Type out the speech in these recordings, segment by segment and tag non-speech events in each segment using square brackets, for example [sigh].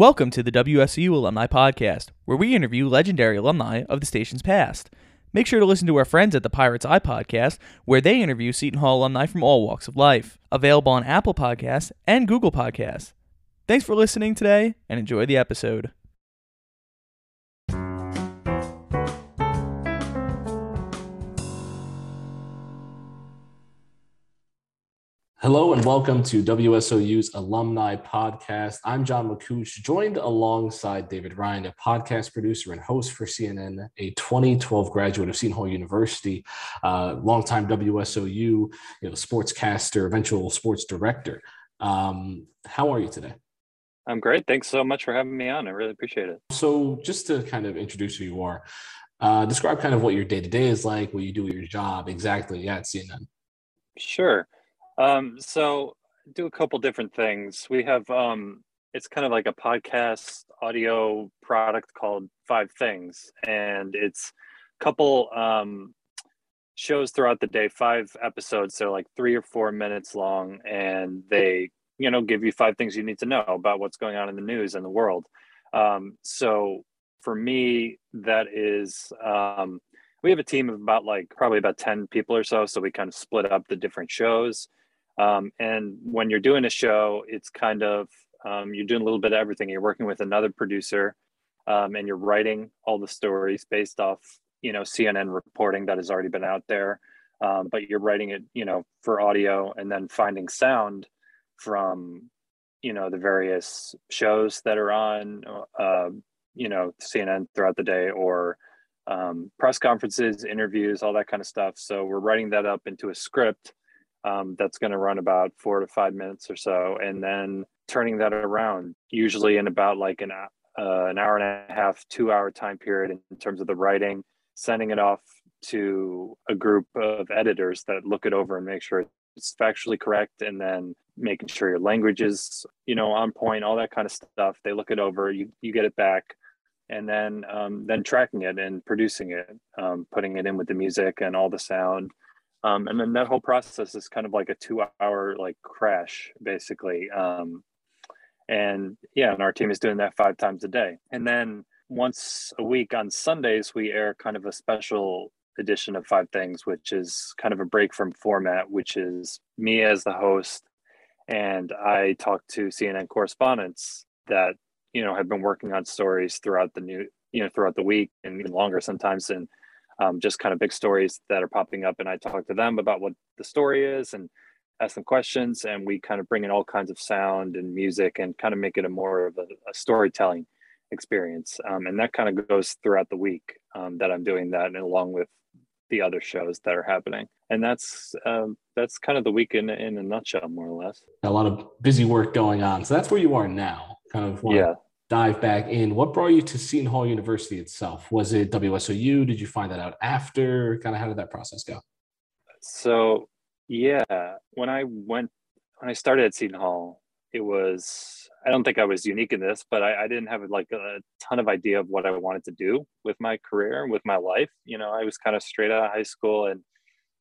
Welcome to the WSOU Alumni Podcast, where we interview legendary alumni of the station's past. Make sure to listen to our friends at the Pirates Eye Podcast, where they interview Seton Hall alumni from all walks of life. Available on Apple Podcasts and Google Podcasts. Thanks for listening today and enjoy the episode. Hello and welcome to WSOU's Alumni Podcast. I'm John Makuch, joined alongside David Rind, a podcast producer and host for CNN, a 2012 graduate of Seton Hall University, uh, longtime WSOU you know, sportscaster, eventual sports director. Um, how are you today? I'm great. Thanks so much for having me on. I really appreciate it. So, just to kind of introduce who you are, uh, describe kind of what your day to day is like, what you do with your job exactly at CNN. Sure. Um, so do a couple different things. We have um, it's kind of like a podcast audio product called Five Things, and it's a couple um, shows throughout the day, five episodes. They're like three or four minutes long, and they you know give you five things you need to know about what's going on in the news and the world. Um, so for me, that is um, we have a team of about like probably about 10 people or so so we kind of split up the different shows um, and when you're doing a show, it's kind of um, you're doing a little bit of everything. You're working with another producer, um, and you're writing all the stories based off you know CNN reporting that has already been out there. Um, but you're writing it, you know, for audio, and then finding sound from you know the various shows that are on, uh, you know, CNN throughout the day or um, press conferences, interviews, all that kind of stuff. So we're writing that up into a script um, that's going to run about four to five minutes or so, and then turning that around, usually in about like an uh, an hour and a half, two hour time period in terms of the writing, sending it off to a group of editors that look it over and make sure it's factually correct, and then making sure your language is you know on point, all that kind of stuff. They look it over, you you get it back and then um, then tracking it and producing it, um, putting it in with the music and all the sound, um, and then that whole process is kind of like a two hour like crash basically. Um, and yeah and our team is doing that five times a day. And then once a week on sundays we air kind of a special edition of five things which is kind of a break from format which is me as the host and i talk to cnn correspondents that you know have been working on stories throughout the new you know throughout the week and even longer sometimes. And um, just kind of big stories that are popping up. And I talk to them about what the story is and ask them questions. And we kind of bring in all kinds of sound and music and kind of make it a more of a, a storytelling experience. Um, and that kind of goes throughout the week um, that I'm doing that, and along with the other shows that are happening. And that's um, that's kind of the week in, in a nutshell, more or less. A lot of busy work going on. So that's where you are now. Kind of yeah dive back in. What brought you to Seton Hall University itself? Was it WSOU? Did you find that out after? Kind of how did that process go? So, yeah, when I went, when I started at Seton Hall, it was, I don't think I was unique in this, but I, I didn't have like a ton of idea of what I wanted to do with my career, and with my life. You know, I was kind of straight out of high school and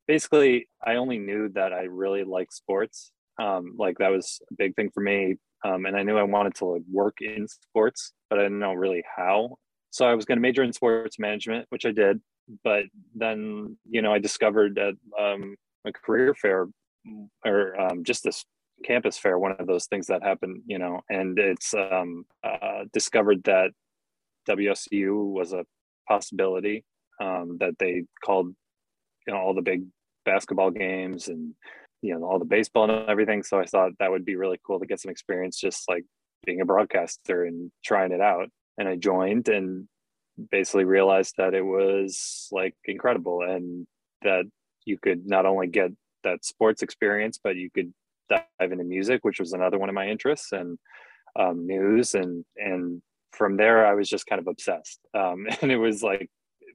basically I only knew that I really liked sports. Um, like that was a big thing for me um, and I knew I wanted to like work in sports, but I didn't know really how. So I was going to major in sports management, which I did. But then, you know, I discovered at um, a career fair or um, just this campus fair, one of those things that happened, you know, and it's um, uh, discovered that WSOU was a possibility um, that they called, you know, all the big basketball games and you know all the baseball and everything. So i thought that would be really cool to get some experience just like being a broadcaster and trying it out. And i joined and basically realized that it was like incredible and that you could not only get that sports experience but you could dive into music which was another one of my interests and um, news. And and from there i was just kind of obsessed. Um, [laughs] and it was like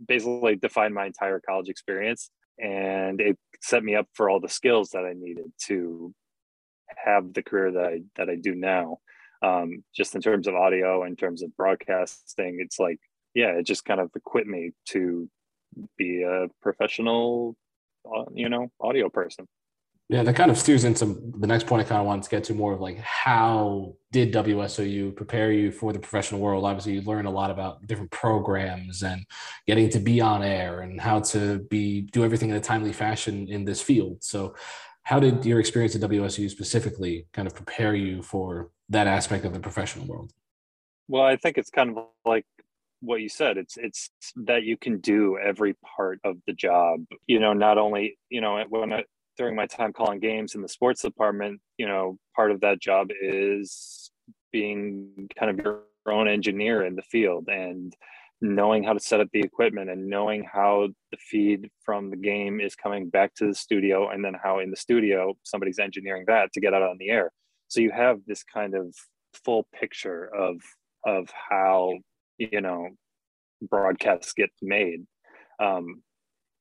basically defined my entire college experience. And it set me up for all the skills that I needed to have the career that I that I do now. Um, just in terms of audio, in terms of broadcasting, it's like yeah, it just kind of equipped me to be a professional, uh, you know, audio person. Yeah, that kind of steers into the next point I kind of wanted to get to more of like how did WSOU prepare you for the professional world? Obviously, you learn a lot about different programs and getting to be on air and how to be do everything in a timely fashion in this field. So, how did your experience at WSOU specifically kind of prepare you for that aspect of the professional world? Well, I think it's kind of like what you said it's it's that you can do every part of the job you know not only you know when I, during my time calling games in the sports department you know part of that job is being kind of your own engineer in the field and knowing how to set up the equipment and knowing how the feed from the game is coming back to the studio and then how in the studio somebody's engineering that to get out on the air. So you have this kind of full picture of of how you know broadcasts get made um,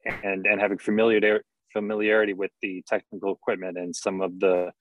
and and having familiarity familiarity with the technical equipment and some of the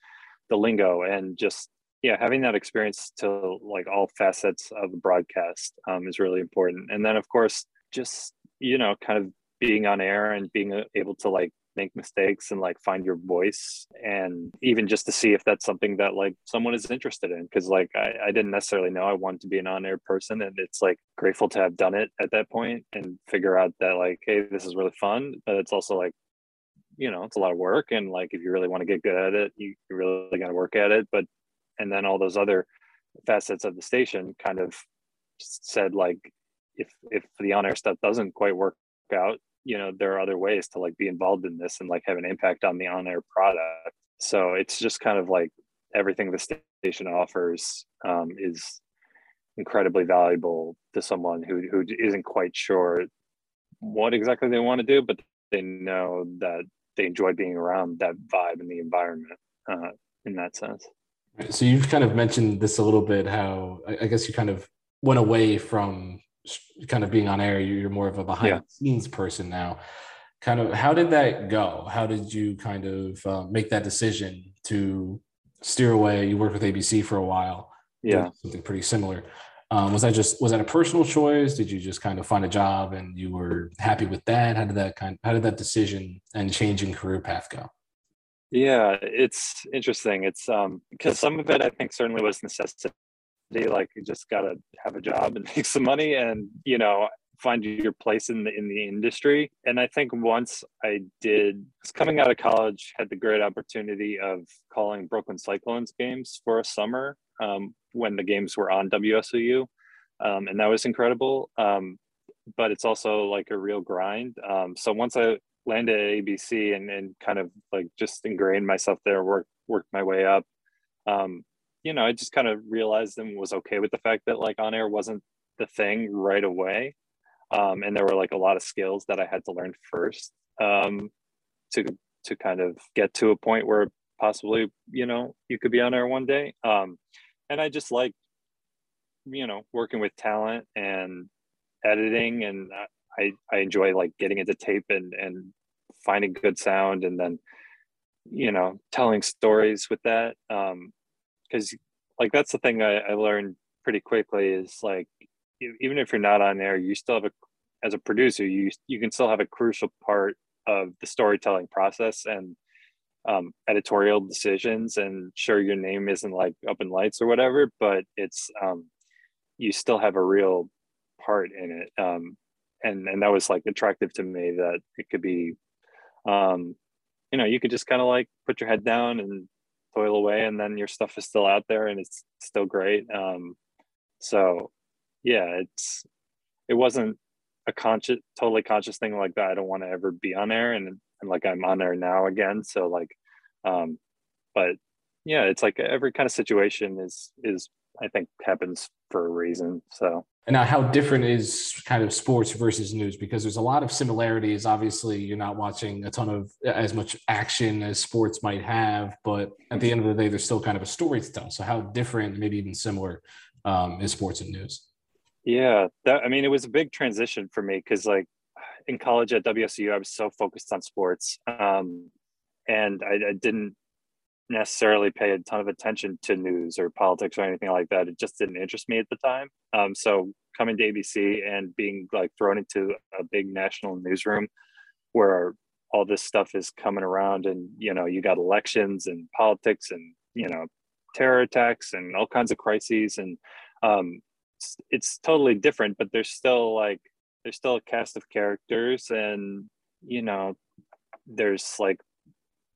the lingo and just yeah having that experience to like all facets of the broadcast um, is really important. And then of course just you know kind of being on air and being uh, able to like make mistakes and like find your voice and even just to see if that's something that like someone is interested in. Because like I, I didn't necessarily know i wanted to be an on-air person and it's like grateful to have done it at that point and figure out that like hey this is really fun but it's also like you know it's a lot of work and like if you really want to get good at it you, really got to work at it but and then all those other facets of the station kind of said like if if the on-air stuff doesn't quite work out you know there are other ways to like be involved in this and like have an impact on the on-air product. So it's just kind of like everything the station offers um, is incredibly valuable to someone who who isn't quite sure what exactly they want to do but they know that they enjoy being around that vibe and the environment uh, in that sense. So you've kind of mentioned this a little bit how i guess you kind of went away from kind of being on air. You're more of a behind yeah. the scenes person now. Kind of how did that go? How did you kind of uh, make that decision to steer away? You worked with abc for a while yeah. something pretty similar um, was that just was that a personal choice? Did you just kind of find a job and you were happy with that? How did that kind how did that decision and changing career path go? Yeah it's interesting. It's um because some of it i think certainly was necessity like you just gotta have a job and [laughs] make some money and you know find your place in the in the industry. And i think once i did coming out of college had the great opportunity of calling brooklyn cyclones games for a summer um, when the games were on wsou um, and that was incredible. Um, but it's also like a real grind. Um, so once i landed at abc and, and kind of like just ingrained myself there work worked my way up um, you know, I just kind of realized and was okay with the fact that like on air wasn't the thing right away. Um, and there were like a lot of skills that I had to learn first um, to to kind of get to a point where possibly you know you could be on air one day. Um, and I just like you know working with talent and editing, and I I enjoy like getting into tape and and finding good sound, and then you know telling stories with that. Um, because like that's the thing I, I learned pretty quickly is like even if you're not on air, you still have a as a producer, you you can still have a crucial part of the storytelling process and um, editorial decisions. And sure, your name isn't like up in lights or whatever, but it's um, you still have a real part in it. Um, and and that was like attractive to me that it could be, um, you know, you could just kind of like put your head down and toil away and then your stuff is still out there and it's still great um, so yeah it's it wasn't a conscious totally conscious thing like that i don't want to ever be on air and, and like i'm on air now again so like um but yeah it's like every kind of situation is is i think happens for a reason so and now, how different is kind of sports versus news? Because there's a lot of similarities. Obviously, you're not watching a ton of as much action as sports might have, but at the end of the day, there's still kind of a story to tell. So, how different, maybe even similar, um, is sports and news? Yeah, that I mean, it was a big transition for me because, like, in college at WSOU, I was so focused on sports, um, and I, I didn't necessarily pay a ton of attention to news or politics or anything like that. It just didn't interest me at the time. Um, so coming to ABC and being like thrown into a big national newsroom where all this stuff is coming around and you know you got elections and politics and you know terror attacks and all kinds of crises and um, it's, it's totally different but there's still like there's still a cast of characters and you know there's like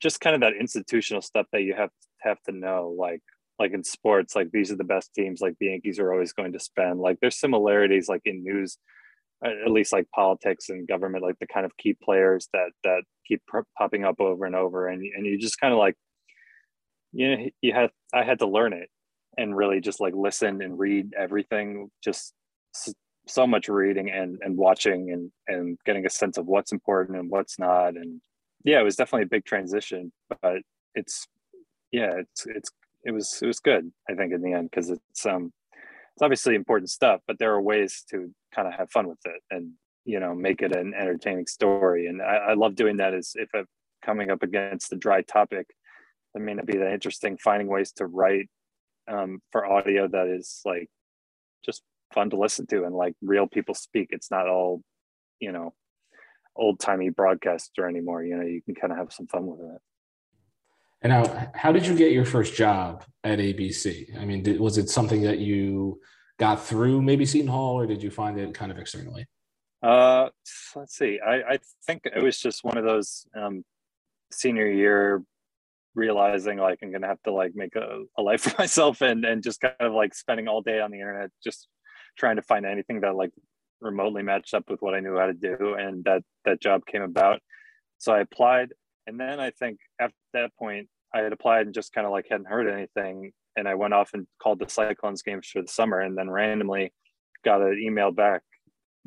just kind of that institutional stuff that you have have to know like like in sports like these are the best teams like the yankees are always going to spend like there's similarities like in news uh, at least like politics and government like the kind of key players that that keep popping up over and over and, and you just kind of like you know you had i had to learn it and really just like listen and read everything just so much reading and and watching and and getting a sense of what's important and what's not. And yeah it was definitely a big transition but it's yeah it's it's it was it was good i think in the end because it's um it's obviously important stuff but there are ways to kind of have fun with it and you know make it an entertaining story. And i, I love doing that is if i'm coming up against a dry topic that may not be that interesting finding ways to write um, for audio that is like just fun to listen to and like real people speak. It's not all you know old timey broadcaster anymore you know you can kind of have some fun with it and now how did you get your first job at abc i mean did, was it something that you got through maybe seton hall or did you find it kind of externally? Uh let's see. I i think it was just one of those um senior year realizing like i'm gonna have to like make a, a life [laughs] for myself and and just kind of like spending all day on the internet just trying to find anything that like remotely matched up with what I knew how to do, and that that job came about. So I applied, and then I think after that point, I had applied and just kind of like hadn't heard anything, and I went off and called the Cyclones games for the summer, and then randomly got an email back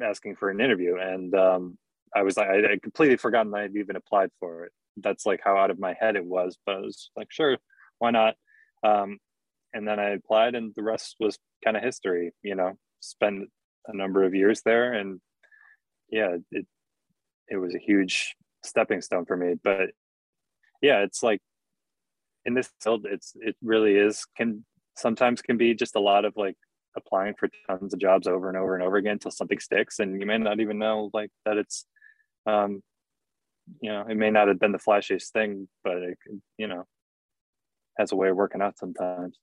asking for an interview, and um, I was like, I had completely forgotten I had even applied for it. That's like how out of my head it was, but I was like, sure, why not? Um, and then I applied, and the rest was kind of history. You know, spent a number of years there and yeah it it was a huge stepping stone for me but yeah it's like in this field it's it really is can sometimes can be just a lot of like applying for tons of jobs over and over and over again until something sticks and you may not even know like that it's um you know it may not have been the flashiest thing but it you know has a way of working out sometimes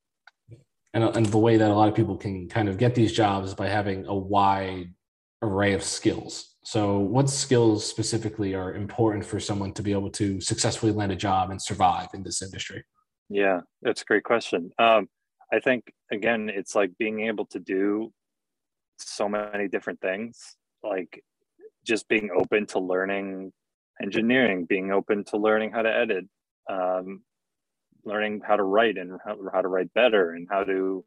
and, and the way that a lot of people can kind of get these jobs by having a wide array of skills. So, what skills specifically are important for someone to be able to successfully land a job and survive in this industry? Yeah, that's a great question. Um, I think, again, it's like being able to do so many different things, like just being open to learning engineering, being open to learning how to edit, um, learning how to write and how, how to write better and how to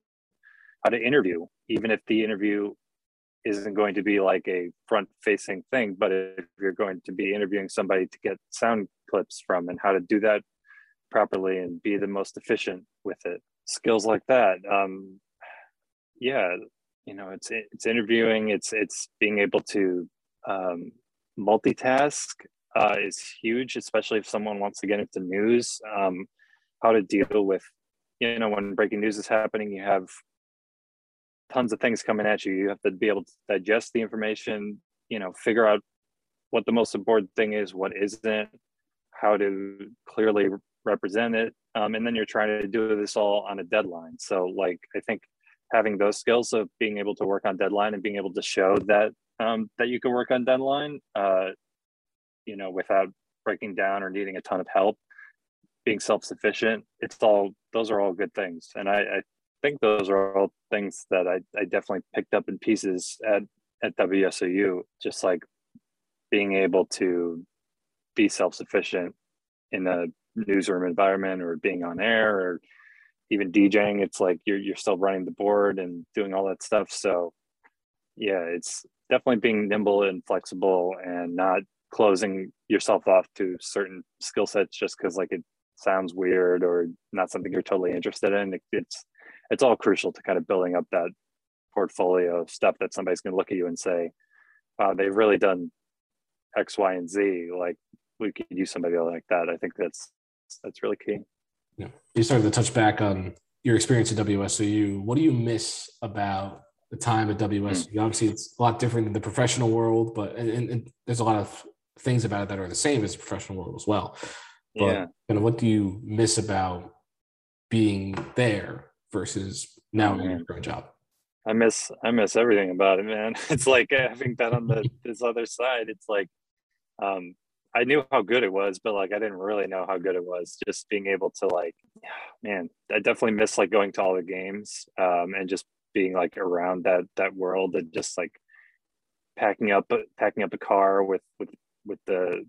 how to interview even if the interview isn't going to be like a front facing thing but if you're going to be interviewing somebody to get sound clips from and how to do that properly and be the most efficient with it skills like that um yeah you know it's it's interviewing it's it's being able to um multitask uh, is huge especially if someone wants to get into news um how to deal with you know when breaking news is happening you have tons of things coming at you. You have to be able to digest the information you know figure out what the most important thing is what isn't how to clearly represent it um, and then you're trying to do this all on a deadline. So like i think having those skills of being able to work on deadline and being able to show that um, that you can work on deadline uh, you know without breaking down or needing a ton of help being self-sufficient it's all those are all good things. And i, I think those are all things that I, I definitely picked up in pieces at at wsou just like being able to be self-sufficient in a newsroom environment or being on air or even djing. It's like you're, you're still running the board and doing all that stuff. So yeah it's definitely being nimble and flexible and not closing yourself off to certain skill sets just because like it sounds weird or not something you're totally interested in. It, it's it's all crucial to kind of building up that portfolio of stuff that somebody's going to look at you and say wow they've really done x y and z. Like we could use somebody like that. I think that's that's really key. Yeah. you started to touch back on your experience at wsou what do you miss about the time at wsou mm. obviously it's a lot different in the professional world but and, and there's a lot of things about it that are the same as the professional world as well. But yeah. kind of what do you miss about being there versus now in your current job? I miss I miss everything about it, man. [laughs] It's like having been on the this other side. It's like um I knew how good it was, but like I didn't really know how good it was. Just being able to like, [sighs] man, I definitely miss like going to all the games um, and just being like around that that world and just like packing up packing up a car with with with the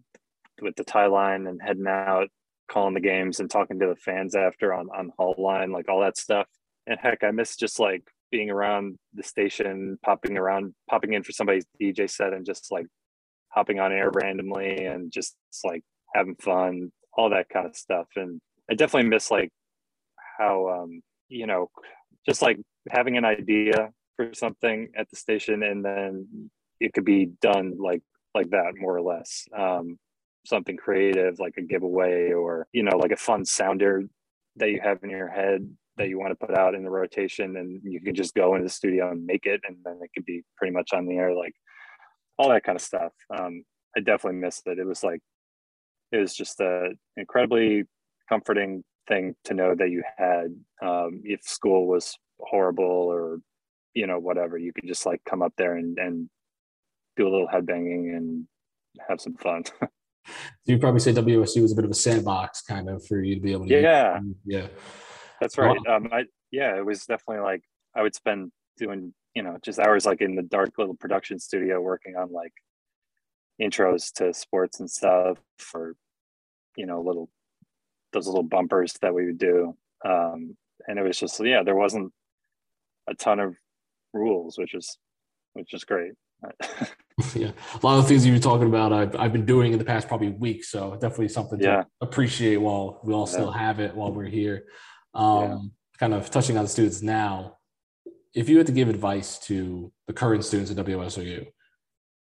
with the tie line and heading out, calling the games and talking to the fans after on on Hall line, like all that stuff. And heck, I miss just like being around the station, popping around, popping in for somebody's DJ set and just like hopping on air randomly and just like having fun, all that kind of stuff. And I definitely miss like how um, you know, just like having an idea for something at the station and then it could be done like like that more or less. Um, something creative like a giveaway or you know like a fun sounder that you have in your head that you want to put out in the rotation and you can just go into the studio and make it and then it could be pretty much on the air like all that kind of stuff um, i definitely missed it it was like it was just a incredibly comforting thing to know that you had um, if school was horrible or you know whatever you could just like come up there and, and do a little headbanging and have some fun [laughs] You probably say WSOU was a bit of a sandbox kind of for you to be able to Yeah. yeah That's right. Um, I yeah, it was definitely like I would spend doing you know just hours like in the dark little production studio working on like intros to sports and stuff for you know little those little bumpers that we would do, um, and it was just yeah, there wasn't a ton of rules, which is which is great. [laughs] yeah. A lot of things you were talking about I've, I've been doing in the past probably week so definitely something to Yeah. appreciate while we all still have it while we're here. Um Yeah. kind of touching on the students now if you had to give advice to the current students at WSOU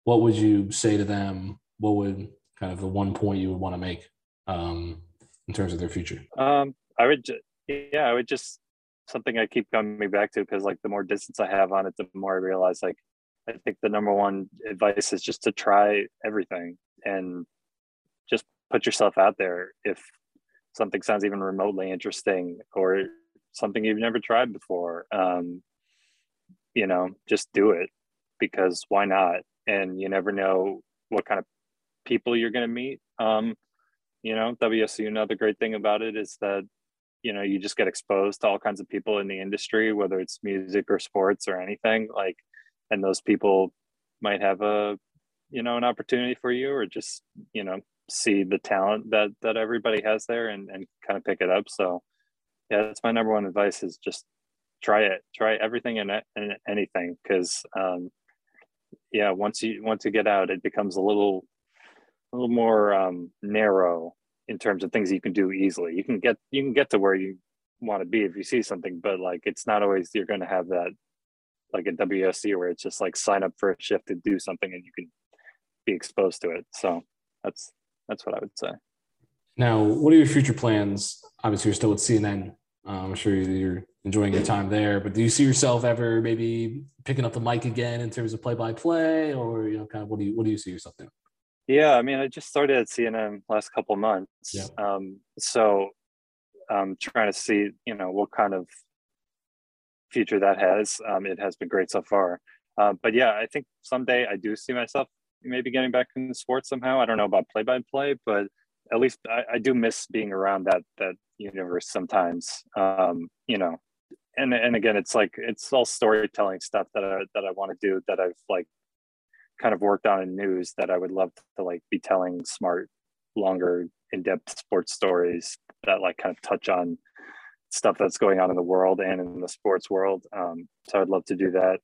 what would you say to them? What would kind of the one point you would want to make um in terms of their future? Um, I would, ju- yeah, I would just something I keep coming back to because like the more distance I have on it, the more I realize like I think the number one advice is just to try everything and just put yourself out there. If something sounds even remotely interesting or something you've never tried before, um, you know, just do it because why not? And you never know what kind of people you're going to meet. Um, you know wsou another great thing about it is that you know you just get exposed to all kinds of people in the industry whether it's music or sports or anything like and those people might have a you know an opportunity for you or just you know see the talent that that everybody has there and and kind of pick it up so yeah that's my number one advice is just try it try everything and, and anything because um yeah once you once you get out it becomes a little a little more um, narrow in terms of things you can do easily. You can get you can get to where you want to be if you see something, but like it's not always you're going to have that like a WSC where it's just like sign up for a shift to do something and you can be exposed to it. So that's that's what I would say. now what are your future plans obviously you're still with cnn um, i'm sure you're enjoying your time there but do you see yourself ever maybe picking up the mic again in terms of play-by-play or you know kind of what do you what do you see yourself doing Yeah, I mean, I just started at CNN last couple months. Yeah. Um, so I'm trying to see, you know, what kind of future that has. Um, it has been great so far. Uh, but yeah, I think someday I do see myself maybe getting back into sports somehow. I don't know about play by play, but at least I, I do miss being around that that universe sometimes. Um, you know, and and again, it's like it's all storytelling stuff that I that I want to do that I've like kind of worked on in news that I would love to like be telling smart, longer, in-depth sports stories that like kind of touch on stuff that's going on in the world and in the sports world. Um, so I'd love to do that,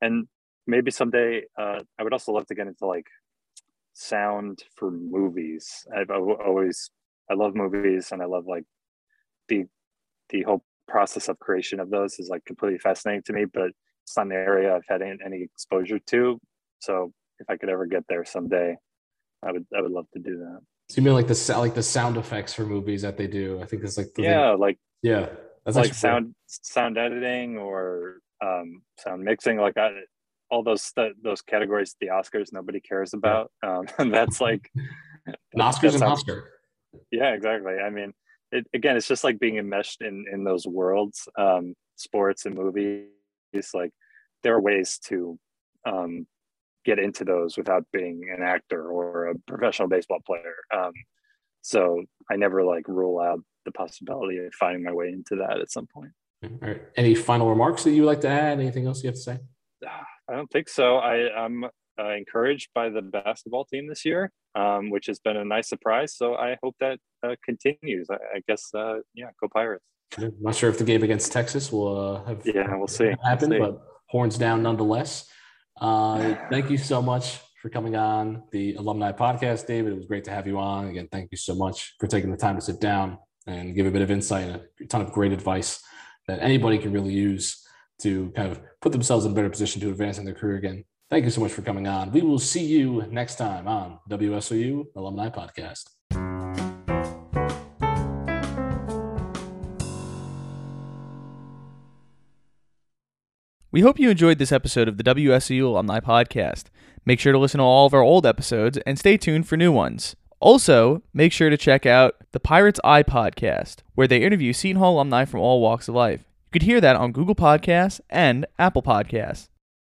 and maybe someday uh, I would also love to get into like sound for movies. I've al- always I love movies and I love like the the whole process of creation of those is like completely fascinating to me, but it's not an area I've had any, exposure to. So if I could ever get there someday, I would I would love to do that. So you mean like the like the sound effects for movies that they do? I think it's like the thing- Yeah, like yeah. That's like sound sound editing or um, sound mixing. Like I, all those th- those categories, the Oscars, nobody cares about. Um, [laughs] and that's like an Oscar's an sounds- Oscar. Yeah, exactly. I mean, it, again, it's just like being enmeshed in in those worlds, um, sports and movies. Like there are ways to um, get into those without being an actor or a professional baseball player. Um, so I never like rule out the possibility of finding my way into that at some point. All right. Any final remarks that you would like to add? Anything else you have to say? [sighs] I don't think so. I, I'm uh, encouraged by the basketball team this year, um, which has been a nice surprise. So I hope that uh, continues. I, I guess, uh, yeah, go Pirates. I'm not sure if the game against Texas will uh, have Yeah, we'll see. happen, We'll see. but horns down nonetheless. Uh, [sighs] thank you so much for coming on the alumni podcast, David. It was great to have you on. Again, thank you so much for taking the time to sit down and give a bit of insight and a ton of great advice that anybody can really use to kind of put themselves in a better position to advance in their career again. Thank you so much for coming on. We will see you next time on WSOU Alumni Podcast. We hope you enjoyed this episode of the WSOU Alumni Podcast. Make sure to listen to all of our old episodes and stay tuned for new ones. Also, make sure to check out the Pirates Eye Podcast, where they interview Seton Hall alumni from all walks of life. You could hear that on Google Podcasts and Apple Podcasts.